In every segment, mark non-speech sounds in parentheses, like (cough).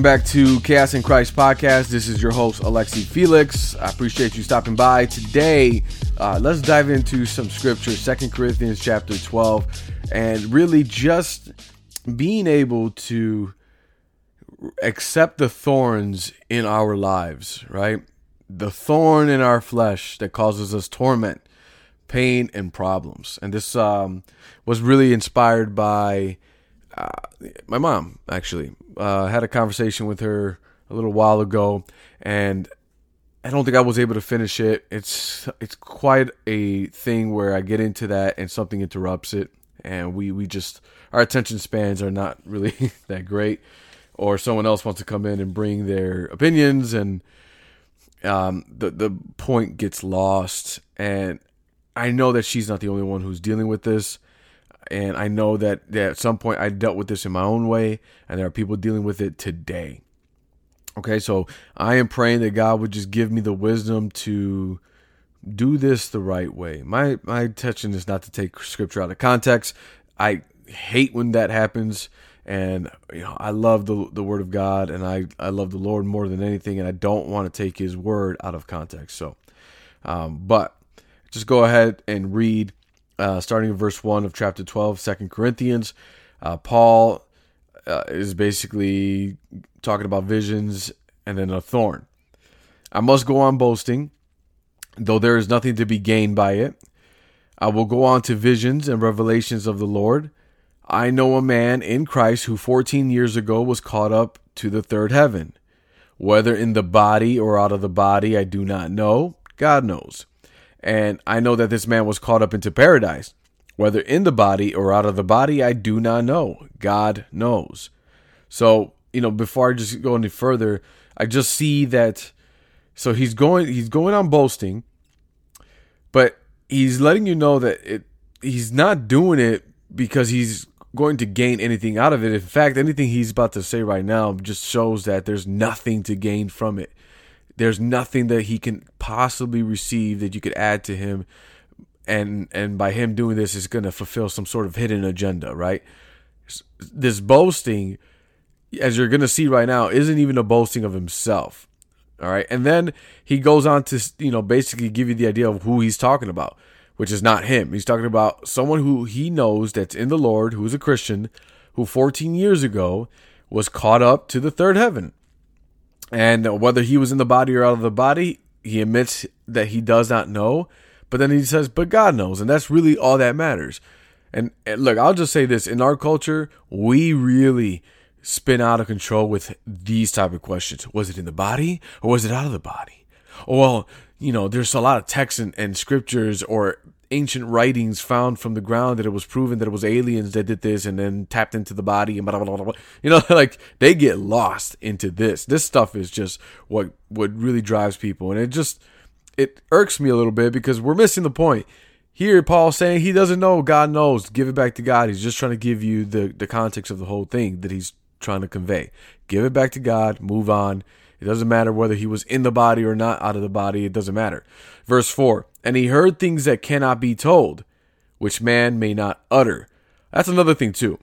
Welcome back to Chaos and Christ podcast. This is your host, Alexsy Felix. I appreciate you stopping by. Today, uh, let's dive into some scripture, Second Corinthians chapter 12, and really just being able to accept the thorns in our lives, right? The thorn in our flesh that causes us torment, pain, and problems. And this um, was really inspired by uh, my mom, actually uh, had a conversation with her a little while ago, and I don't think I was able to finish it. It's it's quite a thing where I get into that and something interrupts it, and we we just our attention spans are not really (laughs) that great, or someone else wants to come in and bring their opinions, and um, the the point gets lost. And I know that she's not the only one who's dealing with this and I know that, that at some point I dealt with this in my own way, and there are people dealing with it today. Okay, so I am praying that God would just give me the wisdom to do this the right way. My my intention is not to take scripture out of context. I hate when that happens, and you know I love the the word of God, and I I love the Lord more than anything, and I don't want to take His word out of context. So, um, but just go ahead and read uh, starting in verse 1 of chapter 12, 2 Corinthians. Uh, Paul uh, is basically talking about visions and then a thorn. I must go on boasting, though there is nothing to be gained by it. I will go on to visions and revelations of the Lord. I know a man in Christ who 14 years ago was caught up to the third heaven. Whether in the body or out of the body, I do not know. God knows. And I know that this man was caught up into paradise. Whether in the body or out of the body, I do not know. God knows. So, you know, before I just go any further, I just see that so he's going he's going on boasting, but he's letting you know that it he's not doing it because he's going to gain anything out of it. In fact, anything he's about to say right now just shows that there's nothing to gain from it. There's nothing that he can possibly receive that you could add to him, and and by him doing this is going to fulfill some sort of hidden agenda, right? This boasting, as you're going to see right now, isn't even a boasting of himself. All right, and then he goes on to you know basically give you the idea of who he's talking about, which is not him. He's talking about someone who he knows that's in the Lord, who's a Christian, who 14 years ago was caught up to the third heaven. And whether he was in the body or out of the body, he admits that he does not know. But then he says, but God knows. And that's really all that matters. And, and look, I'll just say this in our culture, we really spin out of control with these type of questions. Was it in the body or was it out of the body? Well, you know, there's a lot of texts and, and scriptures or ancient writings found from the ground that it was proven that it was aliens that did this and then tapped into the body and blah, blah, blah, blah. you know (laughs) like they get lost into this. This stuff is just what what really drives people. And it just it irks me a little bit because we're missing the point. Here paul saying he doesn't know. God knows. Give it back to god. He's just trying to give you the the context of the whole thing that he's trying to convey. Give it back to god. Move on it doesn't matter whether he was in the body or not out of the body. It doesn't matter. Verse 4 And he heard things that cannot be told, which man may not utter. That's another thing, too.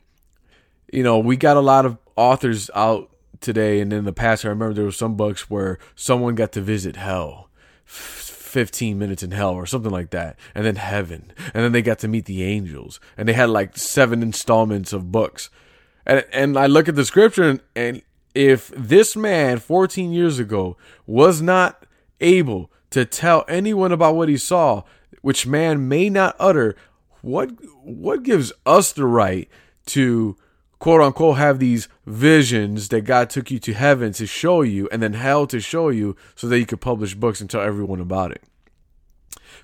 You know, we got a lot of authors out today, and in the past, I remember there were some books where someone got to visit hell. 15 minutes in hell or something like that and then heaven and then they got to meet the angels and they had like seven installments of books and and I look at the scripture and, and if this man 14 years ago was not able to tell anyone about what he saw, which man may not utter, what what gives us the right to quote unquote have these visions that God took you to heaven to show you and then hell to show you so that you could publish books and tell everyone about it.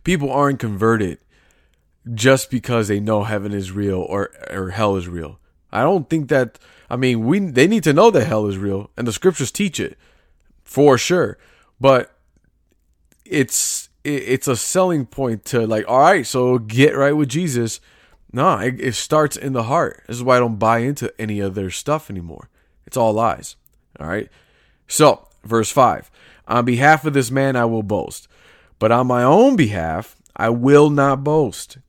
People aren't converted just because they know heaven is real or, or hell is real. I don't think that I mean, we they need to know that hell is real, and the scriptures teach it for sure. But it's it's a selling point to like, all right, so get right with Jesus. No, it, it starts in the heart. This is why I don't buy into any of their stuff anymore. It's all lies. All right. So, verse 5 On behalf of this man, I will boast, but on my own behalf, I will not boast,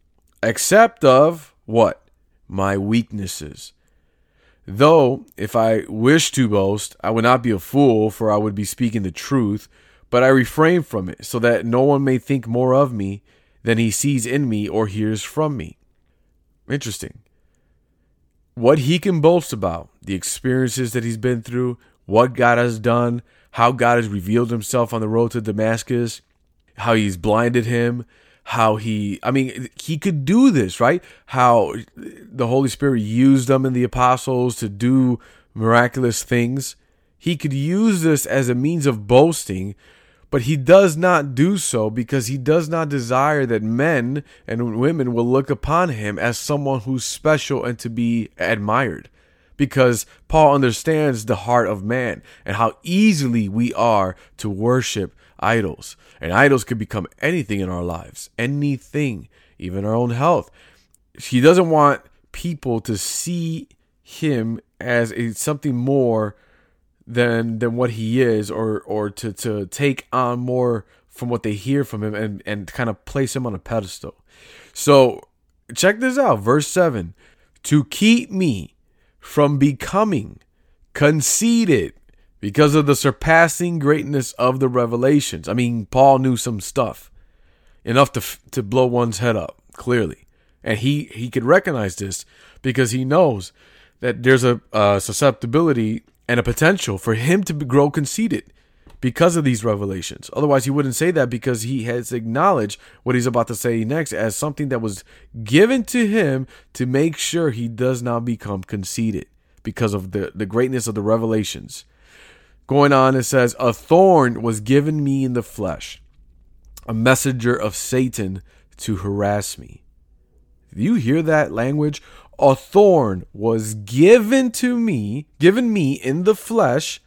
except of what? My weaknesses. Though, if I wish to boast, I would not be a fool, for I would be speaking the truth, but I refrain from it, so that no one may think more of me than he sees in me or hears from me. Interesting. What he can boast about, the experiences that he's been through, what God has done, how God has revealed himself on the road to Damascus, how he's blinded him, how he I mean he could do this, right? How the Holy Spirit used them in the apostles to do miraculous things. He could use this as a means of boasting, but he does not do so because he does not desire that men and women will look upon him as someone who's special and to be admired. Because Paul understands the heart of man and how easily we are to worship idols. And idols could become anything in our lives, anything, even our own health. He doesn't want people to see him as a, something more than than what he is or or to to take on more from what they hear from him and and kind of place him on a pedestal. So check this out verse 7 to keep me from becoming conceited because of the surpassing greatness of the revelations. I mean, Paul knew some stuff enough to to blow one's head up clearly, and he he could recognize this because he knows that there's a, a susceptibility and a potential for him to grow conceited because of these revelations. Otherwise, he wouldn't say that because he has acknowledged what he's about to say next as something that was given to him to make sure he does not become conceited because of the, the greatness of the revelations. Going on, it says, A thorn was given me in the flesh, a messenger of Satan to harass me. Do you hear that language? A thorn was given to me, given me in the flesh,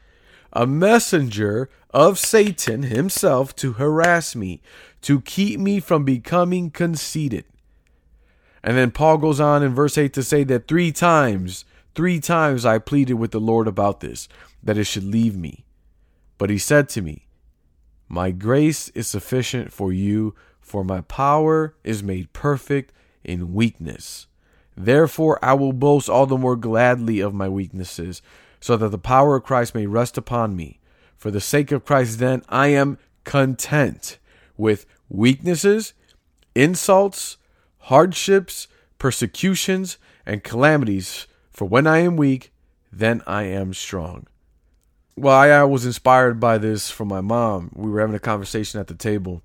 a messenger of Satan himself to harass me, to keep me from becoming conceited. And then Paul goes on in verse 8 to say that three times, three times I pleaded with the Lord about this that it should leave me. But he said to me, My grace is sufficient for you, for my power is made perfect in weakness. Therefore, I will boast all the more gladly of my weaknesses, so that the power of Christ may rest upon me. For the sake of Christ, then, I am content with weaknesses, insults, hardships, persecutions, and calamities. For when I am weak, then I am strong well, I, I was inspired by this from my mom. We were having a conversation at the table,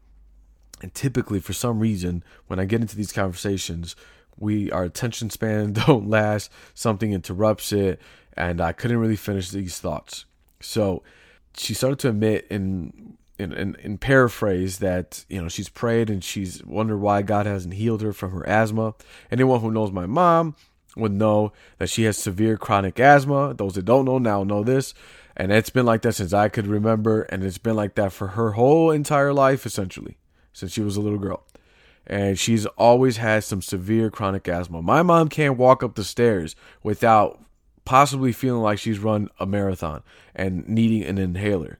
and typically, for some reason, when I get into these conversations, we our attention span (laughs) don't last. Something interrupts it, and I couldn't really finish these thoughts. So she started to admit in in, in, in paraphrase that you know she's prayed and she's wondered why God hasn't healed her from her asthma. Anyone who knows my mom would know that she has severe chronic asthma. Those that don't know now know this. And it's been like that since I could remember. And it's been like that for her whole entire life, essentially, since she was a little girl. And she's always had some severe chronic asthma. My mom can't walk up the stairs without possibly feeling like she's run a marathon and needing an inhaler.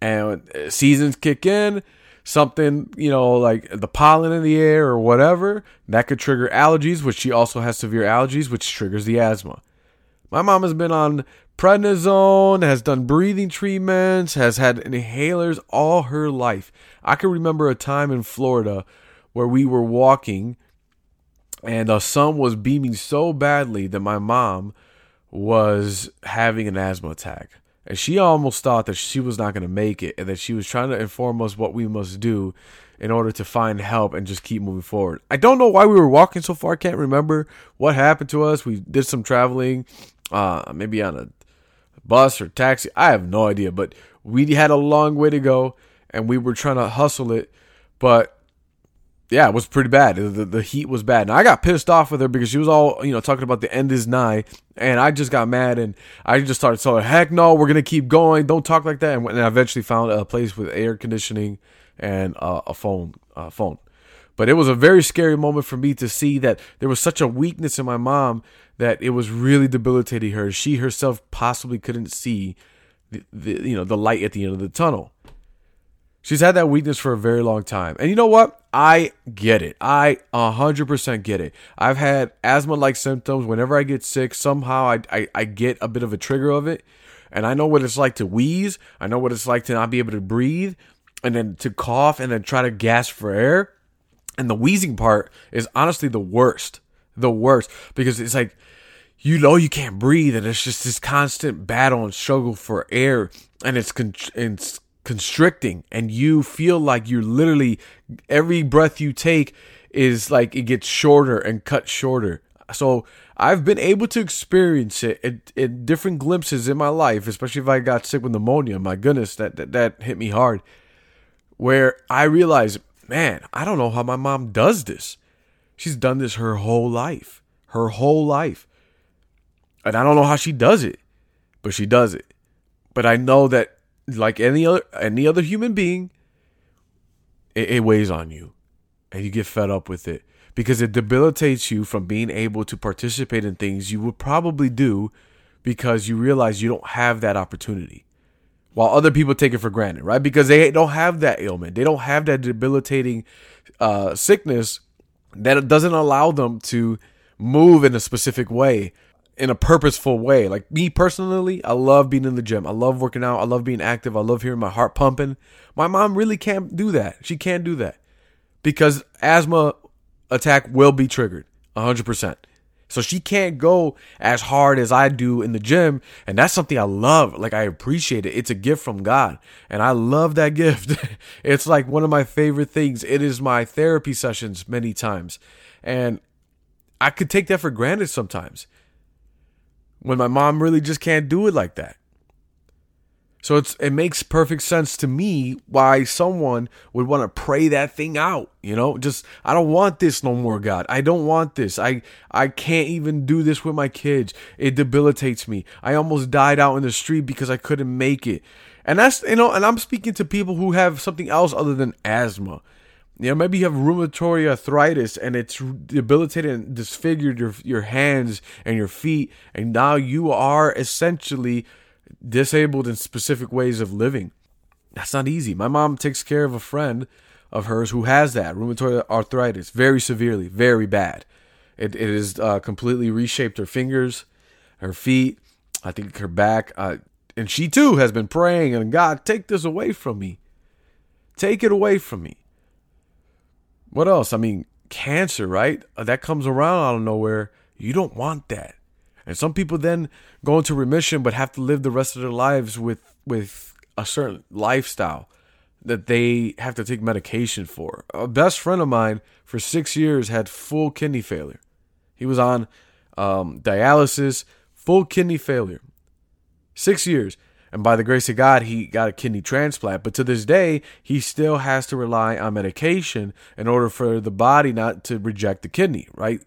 And uh, seasons kick in, something, you know, like the pollen in the air or whatever, that could trigger allergies, which she also has severe allergies, which triggers the asthma. My mom has been on prednisone, has done breathing treatments, has had inhalers all her life. I can remember a time in Florida where we were walking and the sun was beaming so badly that my mom was having an asthma attack. And she almost thought that she was not going to make it and that she was trying to inform us what we must do in order to find help and just keep moving forward. I don't know why we were walking so far. I can't remember what happened to us. We did some traveling, uh, maybe on a bus or taxi. I have no idea, but we had a long way to go and we were trying to hustle it. But yeah, it was pretty bad. The, the heat was bad. And I got pissed off with her because she was all, you know, talking about the end is nigh. And I just got mad and I just started telling her, heck no, we're going to keep going. Don't talk like that. And, and I eventually found a place with air conditioning and uh, a phone. Uh, phone. But it was a very scary moment for me to see that there was such a weakness in my mom that it was really debilitating her. She herself possibly couldn't see the, the you know the light at the end of the tunnel. She's had that weakness for a very long time. And you know what? I get it. I 100% get it. I've had asthma like symptoms. Whenever I get sick, somehow I, I, I, get a bit of a trigger of it. And I know what it's like to wheeze. I know what it's like to not be able to breathe and then to cough and then try to gasp for air. And the wheezing part is honestly the worst. The worst. Because it's like, you know, you can't breathe and it's just this constant battle and struggle for air. And it's, con- it's constricting and you feel like you're literally every breath you take is like it gets shorter and cut shorter. So I've been able to experience it in, in, different glimpses in my life, especially if I got sick with pneumonia. My goodness, that, that that hit me hard. Where I realized, man, I don't know how my mom does this. She's done this her whole life, her whole life, and I don't know how she does it, but she does it. But I know that like any other any other human being, it, it weighs on you, and you get fed up with it because it debilitates you from being able to participate in things you would probably do because you realize you don't have that opportunity while other people take it for granted, right? Because they don't have that ailment, they don't have that debilitating uh, sickness that doesn't allow them to move in a specific way in a purposeful way. Like me personally, I love being in the gym. I love working out. I love being active. I love hearing my heart pumping. My mom really can't do that. She can't do that because asthma attack will be triggered 100%. So she can't go as hard as I do in the gym. And that's something I love. Like, I appreciate it. It's a gift from God. And I love that (laughs) gift. it's like one of my favorite things. It is my therapy sessions many times. And I could take that for granted sometimes when my mom really just can't do it like that. So it's it makes perfect sense to me why someone would want to pray that thing out, you know? Just I don't want this no more, God. I don't want this. I I can't even do this with my kids. It debilitates me. I almost died out in the street because I couldn't make it. And that's you know, and I'm speaking to people who have something else other than asthma. You know, maybe you have rheumatoid arthritis and it's debilitated and disfigured your your hands and your feet, and now you are essentially disabled in specific ways of living. That's not easy. My mom takes care of a friend of hers who has that rheumatoid arthritis very severely, very bad. It it has uh, completely reshaped her fingers, her feet, I think her back, uh, and she too has been praying and God, take this away from me. Take it away from me. What else? I mean, cancer, right? Uh, that comes around out of nowhere. You don't want that. And some people then go into remission but have to live the rest of their lives with with a certain lifestyle that they have to take medication for. A best friend of mine for six years had full kidney failure. He was on um, dialysis, full kidney failure. Six years. And by the grace of God, he got a kidney transplant. But to this day, he still has to rely on medication in order for the body not to reject the kidney, right?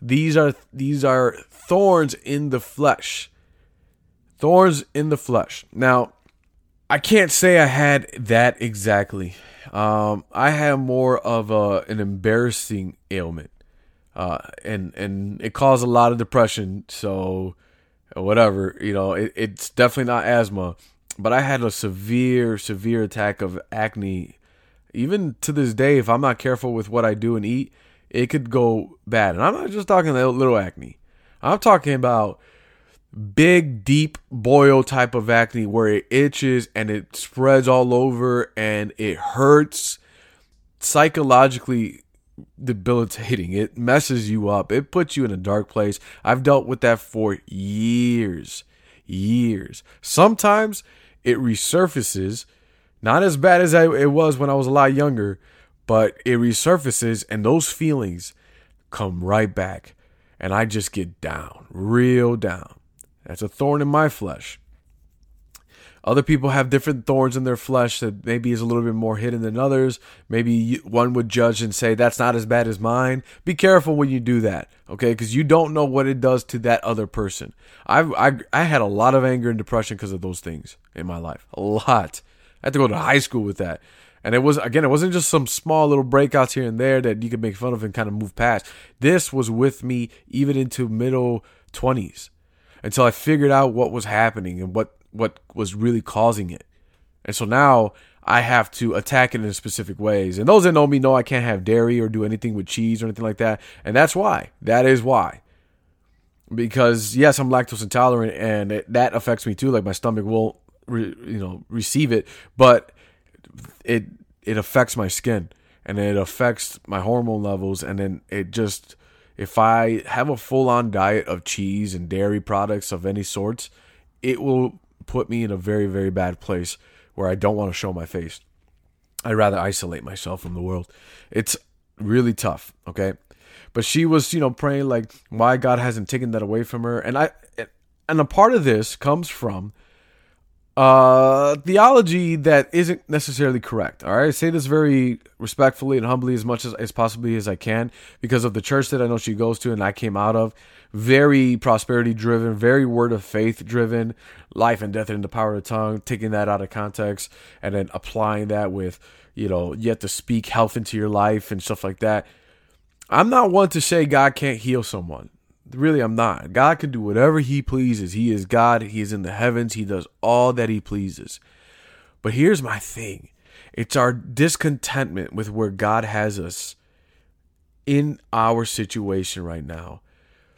These are these are thorns in the flesh. Thorns in the flesh. Now, I can't say I had that exactly. Um, I have more of a an embarrassing ailment, uh, and and it caused a lot of depression. So whatever, you know, it, it's definitely not asthma, but I had a severe, severe attack of acne. Even to this day, if I'm not careful with what I do and eat, it could go bad. And I'm not just talking little acne. I'm talking about big, deep boil type of acne where it itches and it spreads all over and it hurts psychologically debilitating. It messes you up. It puts you in a dark place. I've dealt with that for years. Years. Sometimes it resurfaces, not as bad as it was when I was a lot younger, but it resurfaces and those feelings come right back. And I just get down, real down. That's a thorn in my flesh. Other people have different thorns in their flesh that maybe is a little bit more hidden than others. Maybe one would judge and say, that's not as bad as mine. Be careful when you do that, okay? Because you don't know what it does to that other person. I've, I, I had a lot of anger and depression because of those things in my life. A lot. I had to go to high school with that. And it was, again, it wasn't just some small little breakouts here and there that you could make fun of and kind of move past. This was with me even into middle 20s until I figured out what was happening and what what was really causing it. And so now I have to attack it in specific ways. And those that know me know I can't have dairy or do anything with cheese or anything like that. And that's why. That is why. Because yes, I'm lactose intolerant, and it, that affects me too. Like my stomach won't, re, you know, receive it, but it it affects my skin and it affects my hormone levels, and then it just if I have a full on diet of cheese and dairy products of any sorts, it will put me in a very very bad place where I don't want to show my face. I'd rather isolate myself from the world. It's really tough, okay? But she was, you know, praying like why God hasn't taken that away from her. And I and a part of this comes from uh theology that isn't necessarily correct. All right. I say this very respectfully and humbly as much as, as possibly as I can because of the church that I know she goes to and I came out of very prosperity driven, very word of faith driven, life and death in the power of the tongue, taking that out of context and then applying that with, you know, you have to speak health into your life and stuff like that. I'm not one to say God can't heal someone. Really, I'm not. God can do whatever He pleases. He is God. He is in the heavens. He does all that He pleases. But here's my thing it's our discontentment with where God has us in our situation right now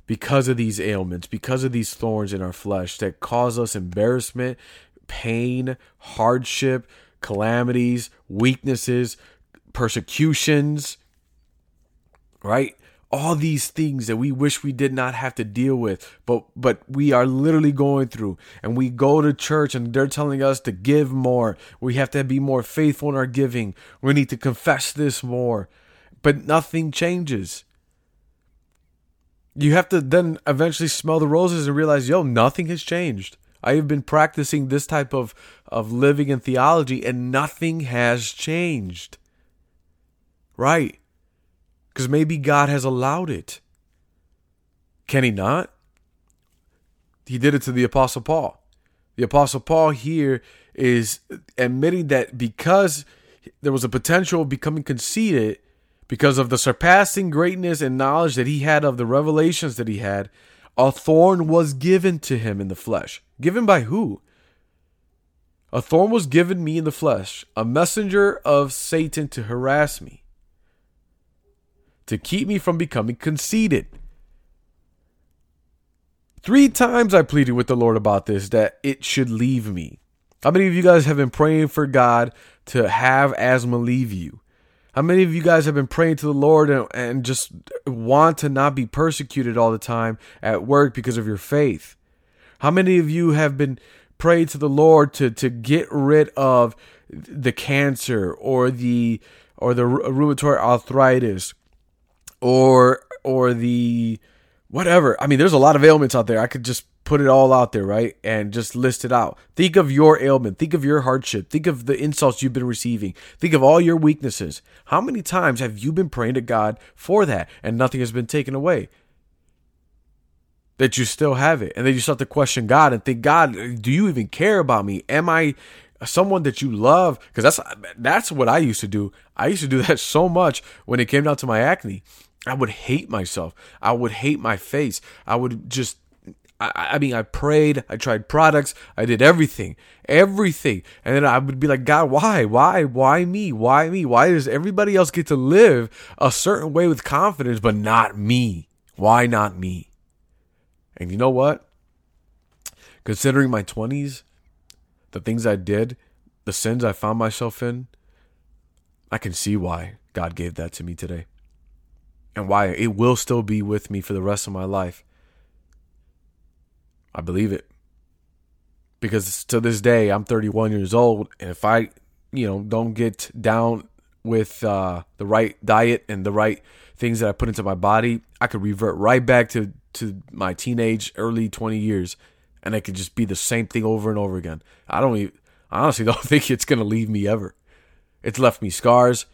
because of these ailments, because of these thorns in our flesh that cause us embarrassment, pain, hardship, calamities, weaknesses, persecutions, right? All these things that we wish we did not have to deal with, but but we are literally going through. And we go to church and they're telling us to give more. We have to be more faithful in our giving. We need to confess this more. But nothing changes you have to then eventually smell the roses and realize, yo, nothing has changed. I have been practicing this type of, of living and theology and nothing has changed. Right? Because maybe God has allowed it. Can he not? He did it to the Apostle Paul. The Apostle Paul here is admitting that because there was a potential of becoming conceited, because of the surpassing greatness and knowledge that he had of the revelations that he had, a thorn was given to him in the flesh. Given by who? A thorn was given me in the flesh, a messenger of Satan to harass me, to keep me from becoming conceited. Three times I pleaded with the Lord about this that it should leave me. How many of you guys have been praying for God to have asthma leave you? How many of you guys have been praying to the Lord and, and just want to not be persecuted all the time at work because of your faith? How many of you have been praying to the Lord to, to get rid of the cancer or the or the rheumatoid arthritis or or the whatever. I mean, there's a lot of ailments out there. I could just put it all out there, right? And just list it out. Think of your ailment. Think of your hardship. Think of the insults you've been receiving. Think of all your weaknesses. How many times have you been praying to God for that and nothing has been taken away? That you still have it. And then you start to question God and think, God, do you even care about me? Am I someone that you love? Because that's that's what I used to do. I used to do (laughs) that so much when it came down to my acne. I would hate myself. I would hate my face. I would just I, I mean, I prayed, I tried products, I did everything, everything. And then I would be like, God, why? Why? Why me? Why me? Why does everybody else get to live a certain way with confidence, but not me? Why not me? And you know what? Considering my 20s, the things I did, the sins I found myself in, I can see why God gave that to me today. And why it will still be with me for the rest of my life. I believe it. Because to this day, I'm 31 years old, and if I, you know, don't get down with uh, the right diet and the right things that I put into my body, I could revert right back to to my teenage, early 20 years, and I could just be the same thing over and over again. I don't even, I honestly (laughs) don't think it's gonna leave me ever. It's left me scars.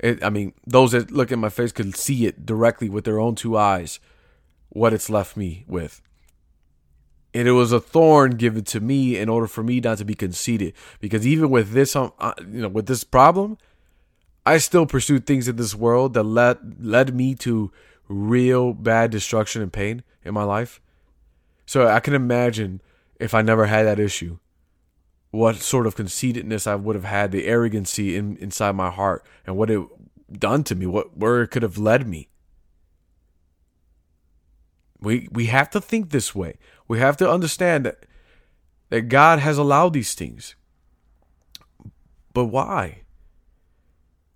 It, I mean, those that look at my face could see it directly with their own two eyes, what it's left me with and it was a thorn given to me in order for me not to be conceited because even with this um, uh, you know with this problem i still pursued things in this world that led led me to real bad destruction and pain in my life so i can imagine if i never had that issue what sort of conceitedness I would have had, the arrogancy in, inside my heart, and what it done to me, what where it could have led me. We we have to think this way. We have to understand that that God has allowed these things. But why?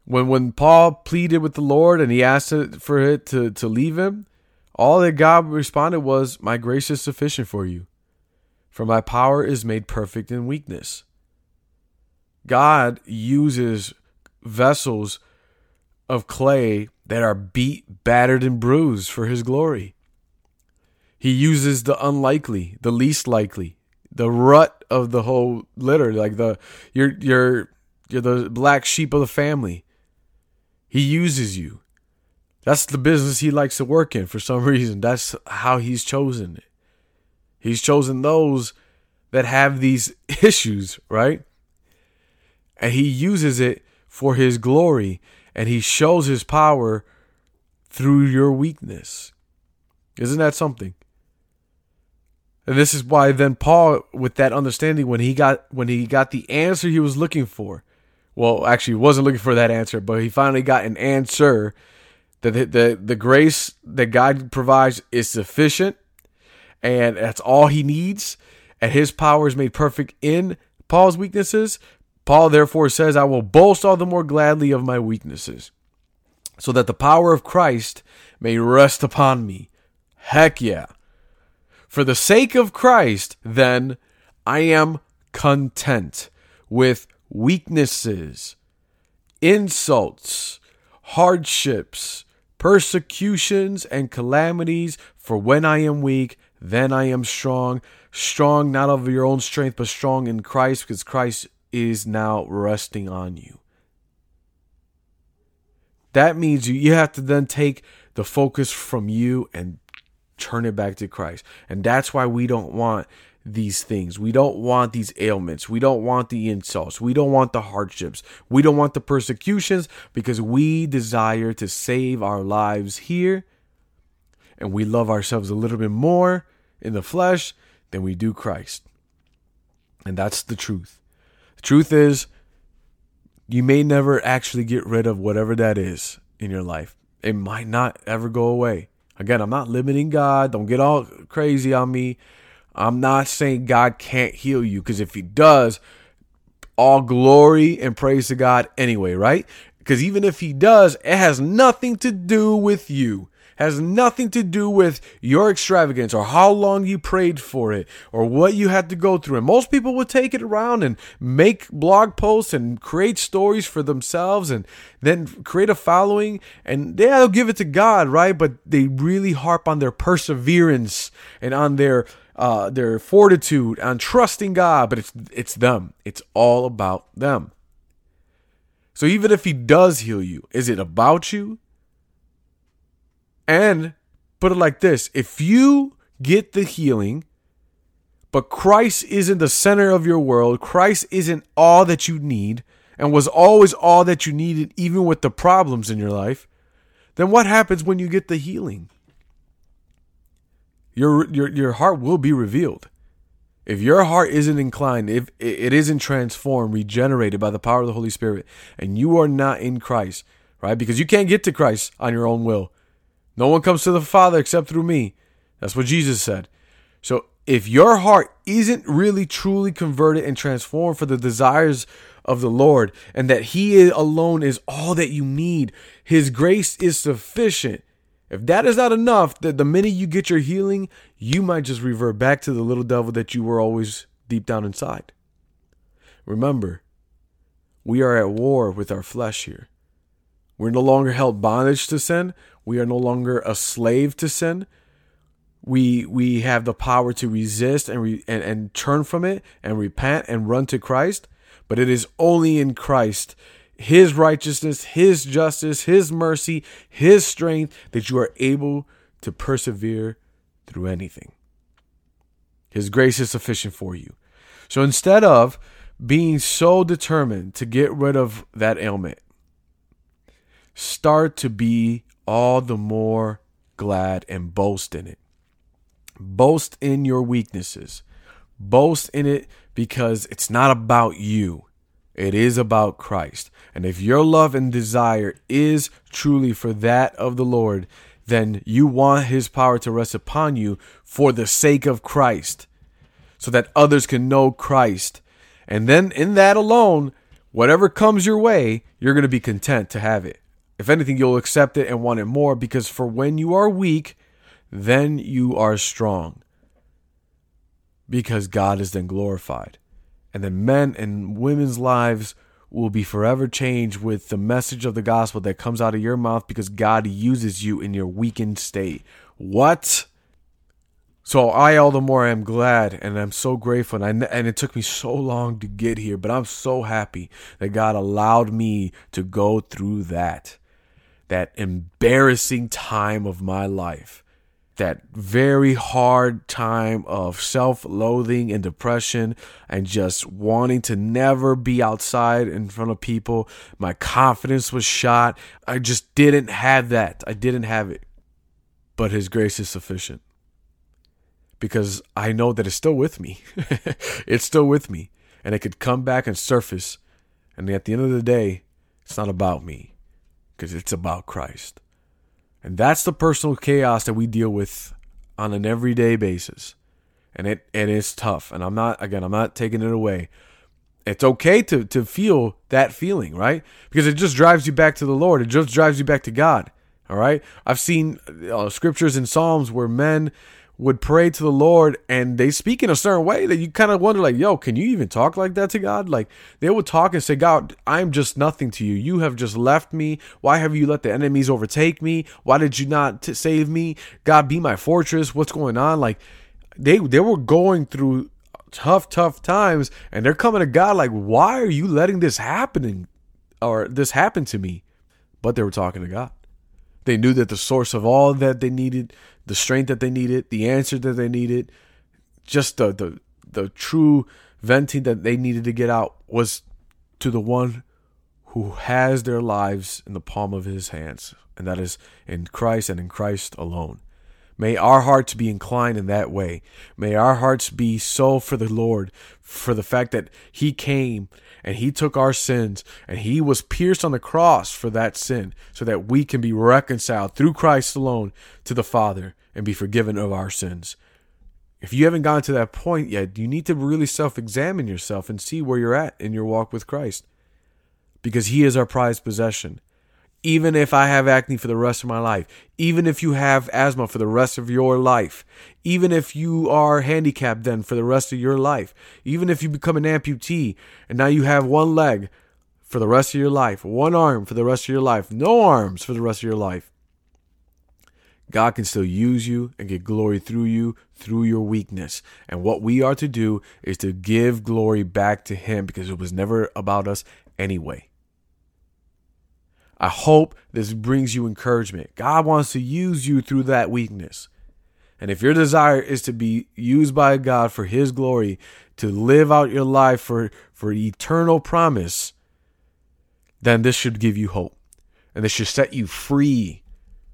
When when Paul pleaded with the Lord and he asked for it to, to leave him, all that God responded was, My grace is sufficient for you, for my power is made perfect in weakness. God uses vessels of clay that are beat, battered, and bruised for his glory. He uses the unlikely, the least likely, the rut of the whole litter, like the you're you're you're the black sheep of the family. He uses you. That's the business he likes to work in for some (laughs) reason. That's how he's chosen it. He's chosen those that have these (laughs) issues, right? And he uses it for his glory and he shows his power through your weakness. Isn't that something? And this is why then Paul, with that understanding, when he got when he got the answer he was looking for, well, actually, wasn't looking for that answer, but he finally got an answer that the, the, the grace that God provides is sufficient, and that's all he needs, and his power is made perfect in Paul's weaknesses. Paul therefore says, I will boast all the more gladly of my weaknesses, so that the power of Christ may rest upon me. Heck yeah. For the sake of Christ, then, I am content with weaknesses, insults, hardships, persecutions, and calamities. For when I am weak, then I am strong. Strong not of your own strength, but strong in Christ, because Christ is now resting on you. That means you, you have to then take the focus from you and turn it back to Christ. And that's why we don't want these things. We don't want these ailments. We don't want the insults. We don't want the hardships. We don't want the persecutions because we desire to save our lives here. And we love ourselves a little bit more in the flesh than we do Christ. And that's the truth. The truth is, you may never actually get rid of whatever that is in your life. It might not ever go away. Again, I'm not limiting God. Don't get all crazy on me. I'm not saying God can't heal you because if He does, all glory and praise to God anyway, right? Because even if He does, it has nothing to do with you has nothing to do with your extravagance or how long you prayed for it or what you had to go through. And most people would take it around and make blog posts and create stories for themselves and then create a following and yeah, they'll give it to God, right? But they really harp on their perseverance and on their uh, their fortitude, on trusting God, but it's it's them. It's all about them. So even if he does heal you, is it about you? And put it like this if you get the healing, but Christ isn't the center of your world, Christ isn't all that you need, and was always all that you needed, even with the problems in your life, then what happens when you get the healing? Your, your, your heart will be revealed. If your heart isn't inclined, if it isn't transformed, regenerated by the power of the Holy Spirit, and you are not in Christ, right? Because you can't get to Christ on your own will. No one comes to the Father except through me. That's what Jesus said. So if your heart isn't really truly converted and transformed for the desires of the Lord, and that He alone is all that you need, His grace is sufficient. If that is not enough, that the minute you get your healing, you might just revert back to the little devil that you were always deep down inside. Remember, we are at war with our flesh here. We're no longer held bondage to sin. We are no longer a slave to sin. We we have the power to resist and, re, and and turn from it and repent and run to Christ. But it is only in Christ, His righteousness, His justice, His mercy, His strength that you are able to persevere through anything. His grace is sufficient for you. So instead of being so determined to get rid of that ailment, start to be all the more glad and boast in it. Boast in your weaknesses. Boast in it because it's not about you. It is about Christ. And if your love and desire is truly for that of the Lord, then you want his power to rest upon you for the sake of Christ, so that others can know Christ. And then in that alone, whatever comes your way, you're going to be content to have it. If anything, you'll accept it and want it more because for when you are weak, then you are strong. Because God is then glorified. And then men and women's lives will be forever changed with the message of the gospel that comes out of your mouth because God uses you in your weakened state. What? So I all the more am glad and I'm so grateful and, I, and it took me so long to get here, but I'm so happy that God allowed me to go through that that embarrassing time of my life that very hard time of self loathing and depression and just wanting to never be outside in front of people. My confidence was shot. I just didn't have that. I didn't have it. But His grace is sufficient because I know that it's still with me. (laughs) it's still with me. And it could come back and surface. And at the end of the day, it's not about me because it's about Christ. And that's the personal chaos that we deal with on an everyday basis. And it it is tough. And I'm not again, I'm not taking it away. It's okay to to feel that feeling, right? Because it just drives you back to the Lord. It just drives you back to God. All right? I've seen uh, scriptures in Psalms where men would pray to the Lord and they speak in a certain way that you kind of wonder, like, yo, can you even talk like that to God? Like, they would talk and say, God, I'm just nothing to you. You have just left me. Why have you let the enemies overtake me? Why did you not t- save me? God, be my fortress. What's going on? Like, they they were going through tough, tough times, and they're coming to God like, why are you letting this happen or this happen to me? But they were talking to God. They knew that the source of all that they needed, the strength that they needed, the answer that they needed, just the the the true venting that they needed to get out was to the one who has their lives in the palm of his hands, and that is in Christ and in Christ alone. May our hearts be inclined in that way. May our hearts be so for the Lord, for the fact that He came and He took our sins and He was pierced on the cross for that sin so that we can be reconciled through Christ alone to the Father and be forgiven of our sins. If you haven't gotten to that point yet, you need to really self examine yourself and see where you're at in your walk with Christ because He is our prized possession even if I have acne for the rest of my life, even if you have asthma for the rest of your life, even if you are handicapped then for the rest of your life, even if you become an amputee and now you have one leg for the rest of your life, one arm for the rest of your life, no arms for the rest of your life, God can still use you and get glory through you through your weakness. And what we are to do is to give glory back to Him because it was never about us anyway. I hope this brings you encouragement. God wants to use you through that weakness. And if your desire is to be used by God for his glory, to live out your life for, for eternal promise, then this should give you hope. And this should set you free.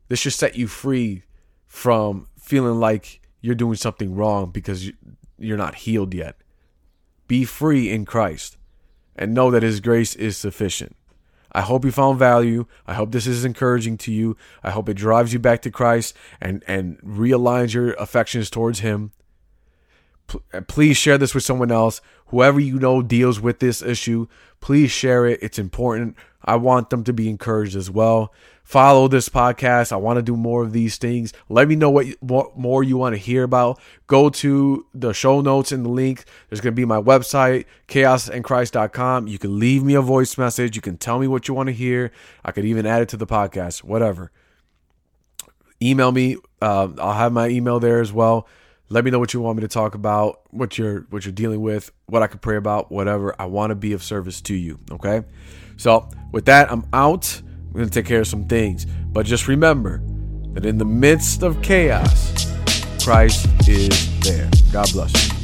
This should set you free from feeling like you're doing something wrong because you're not healed yet. Be free in Christ and know that his grace is sufficient. I hope you found value. I hope this is encouraging to you. I hope it drives you back to Christ and, and realigns your affections towards Him. P- uh, please share this with someone else. Whoever you know deals with this issue, please share it. It's important. I want them to be encouraged as well follow this podcast. I want to do more of these things. Let me know what, what more you want to hear about. Go to the show notes in the link. There's going to be my website, chaosandchrist.com. You can leave me a voice message. You can tell me what you want to hear. I could even add it to the podcast, whatever. Email me. Uh, I'll have my email there as well. Let me know what you want me to talk about, what you're what you're dealing with, what I could pray about, whatever. I want to be of service to you. Okay. So with that, I'm out. We're to take care of some things. But just remember that in the midst of chaos, Christ is there. God bless you.